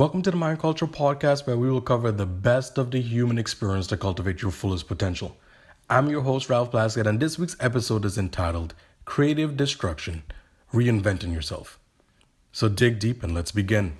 Welcome to the Mind Culture Podcast, where we will cover the best of the human experience to cultivate your fullest potential. I'm your host, Ralph Plaskett, and this week's episode is entitled Creative Destruction Reinventing Yourself. So dig deep and let's begin.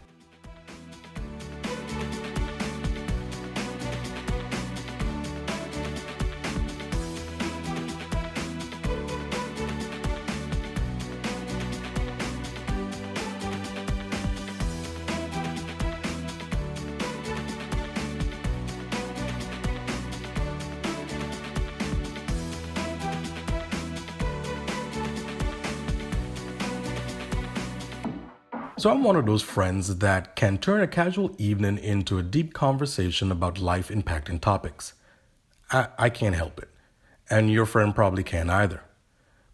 So, I'm one of those friends that can turn a casual evening into a deep conversation about life impacting topics. I, I can't help it, and your friend probably can't either.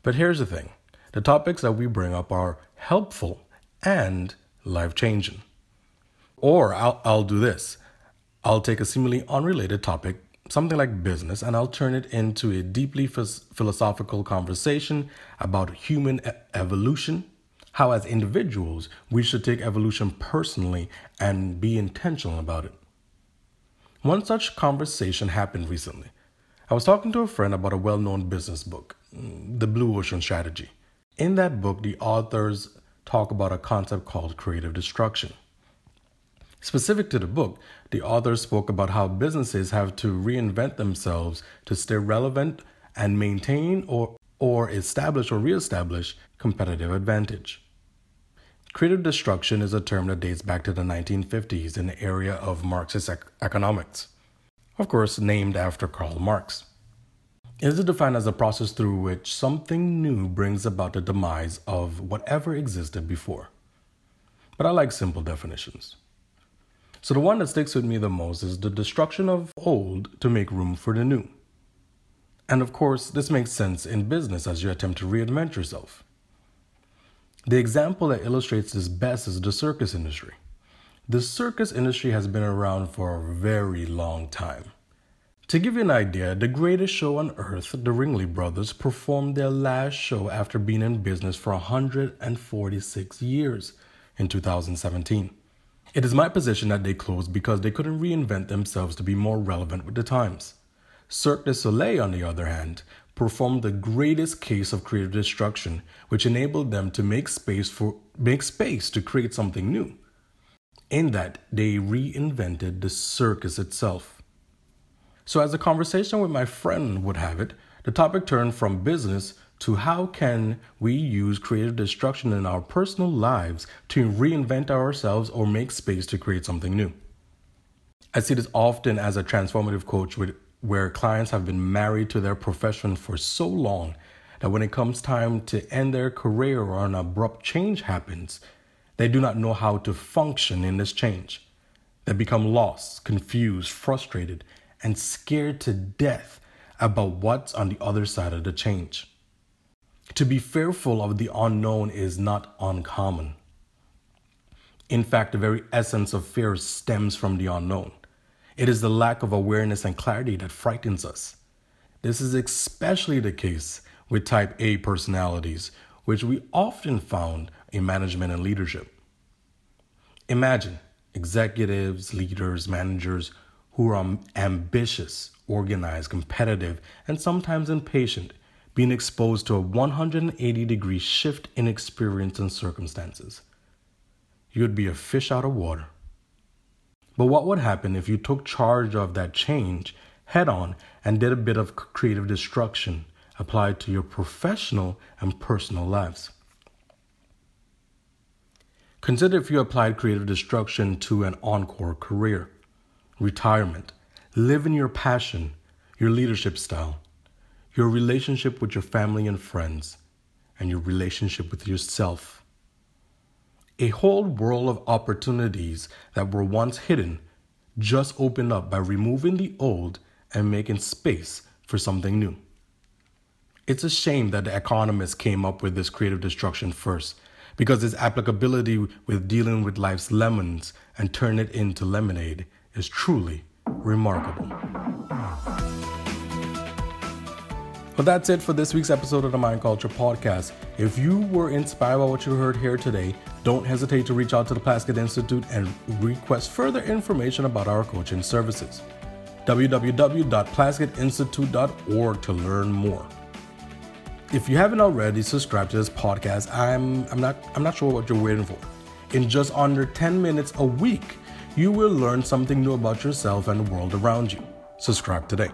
But here's the thing the topics that we bring up are helpful and life changing. Or I'll, I'll do this I'll take a seemingly unrelated topic, something like business, and I'll turn it into a deeply philosophical conversation about human evolution how, as individuals, we should take evolution personally and be intentional about it. One such conversation happened recently. I was talking to a friend about a well known business book, mm, The Blue Ocean Strategy. In that book, the authors talk about a concept called creative destruction. Specific to the book, the authors spoke about how businesses have to reinvent themselves to stay relevant and maintain or, or establish or reestablish competitive advantage. Creative destruction is a term that dates back to the 1950s in the area of Marxist ec- economics, of course, named after Karl Marx. It is defined as a process through which something new brings about the demise of whatever existed before. But I like simple definitions. So the one that sticks with me the most is the destruction of old to make room for the new. And of course, this makes sense in business as you attempt to reinvent yourself. The example that illustrates this best is the circus industry. The circus industry has been around for a very long time. To give you an idea, the greatest show on earth, the Ringling Brothers, performed their last show after being in business for 146 years in 2017. It is my position that they closed because they couldn't reinvent themselves to be more relevant with the times. Cirque du Soleil, on the other hand, performed the greatest case of creative destruction, which enabled them to make space for make space to create something new. In that, they reinvented the circus itself. So as the conversation with my friend would have it, the topic turned from business to how can we use creative destruction in our personal lives to reinvent ourselves or make space to create something new. I see this often as a transformative coach with where clients have been married to their profession for so long that when it comes time to end their career or an abrupt change happens, they do not know how to function in this change. They become lost, confused, frustrated, and scared to death about what's on the other side of the change. To be fearful of the unknown is not uncommon. In fact, the very essence of fear stems from the unknown. It is the lack of awareness and clarity that frightens us. This is especially the case with type A personalities, which we often found in management and leadership. Imagine executives, leaders, managers who are ambitious, organized, competitive, and sometimes impatient, being exposed to a 180 degree shift in experience and circumstances. You'd be a fish out of water. But what would happen if you took charge of that change head on and did a bit of creative destruction applied to your professional and personal lives? Consider if you applied creative destruction to an encore career, retirement, living your passion, your leadership style, your relationship with your family and friends, and your relationship with yourself. A whole world of opportunities that were once hidden just opened up by removing the old and making space for something new. It's a shame that the economists came up with this creative destruction first, because its applicability with dealing with life's lemons and turn it into lemonade is truly remarkable. But that's it for this week's episode of the Mind Culture Podcast. If you were inspired by what you heard here today, don't hesitate to reach out to the Plaskett Institute and request further information about our coaching services. www.plaskettinstitute.org to learn more. If you haven't already subscribed to this podcast, I'm I'm not I'm not sure what you're waiting for. In just under 10 minutes a week, you will learn something new about yourself and the world around you. Subscribe today.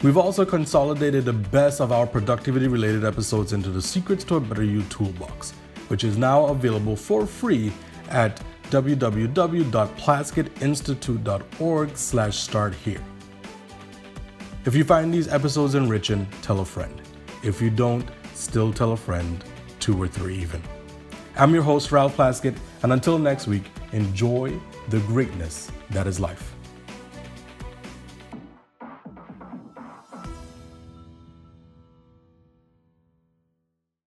We've also consolidated the best of our productivity related episodes into the Secrets to a Better You toolbox, which is now available for free at www.plaskettinstitute.org slash start here. If you find these episodes enriching, tell a friend. If you don't, still tell a friend, two or three even. I'm your host, Ralph Plaskett, and until next week, enjoy the greatness that is life.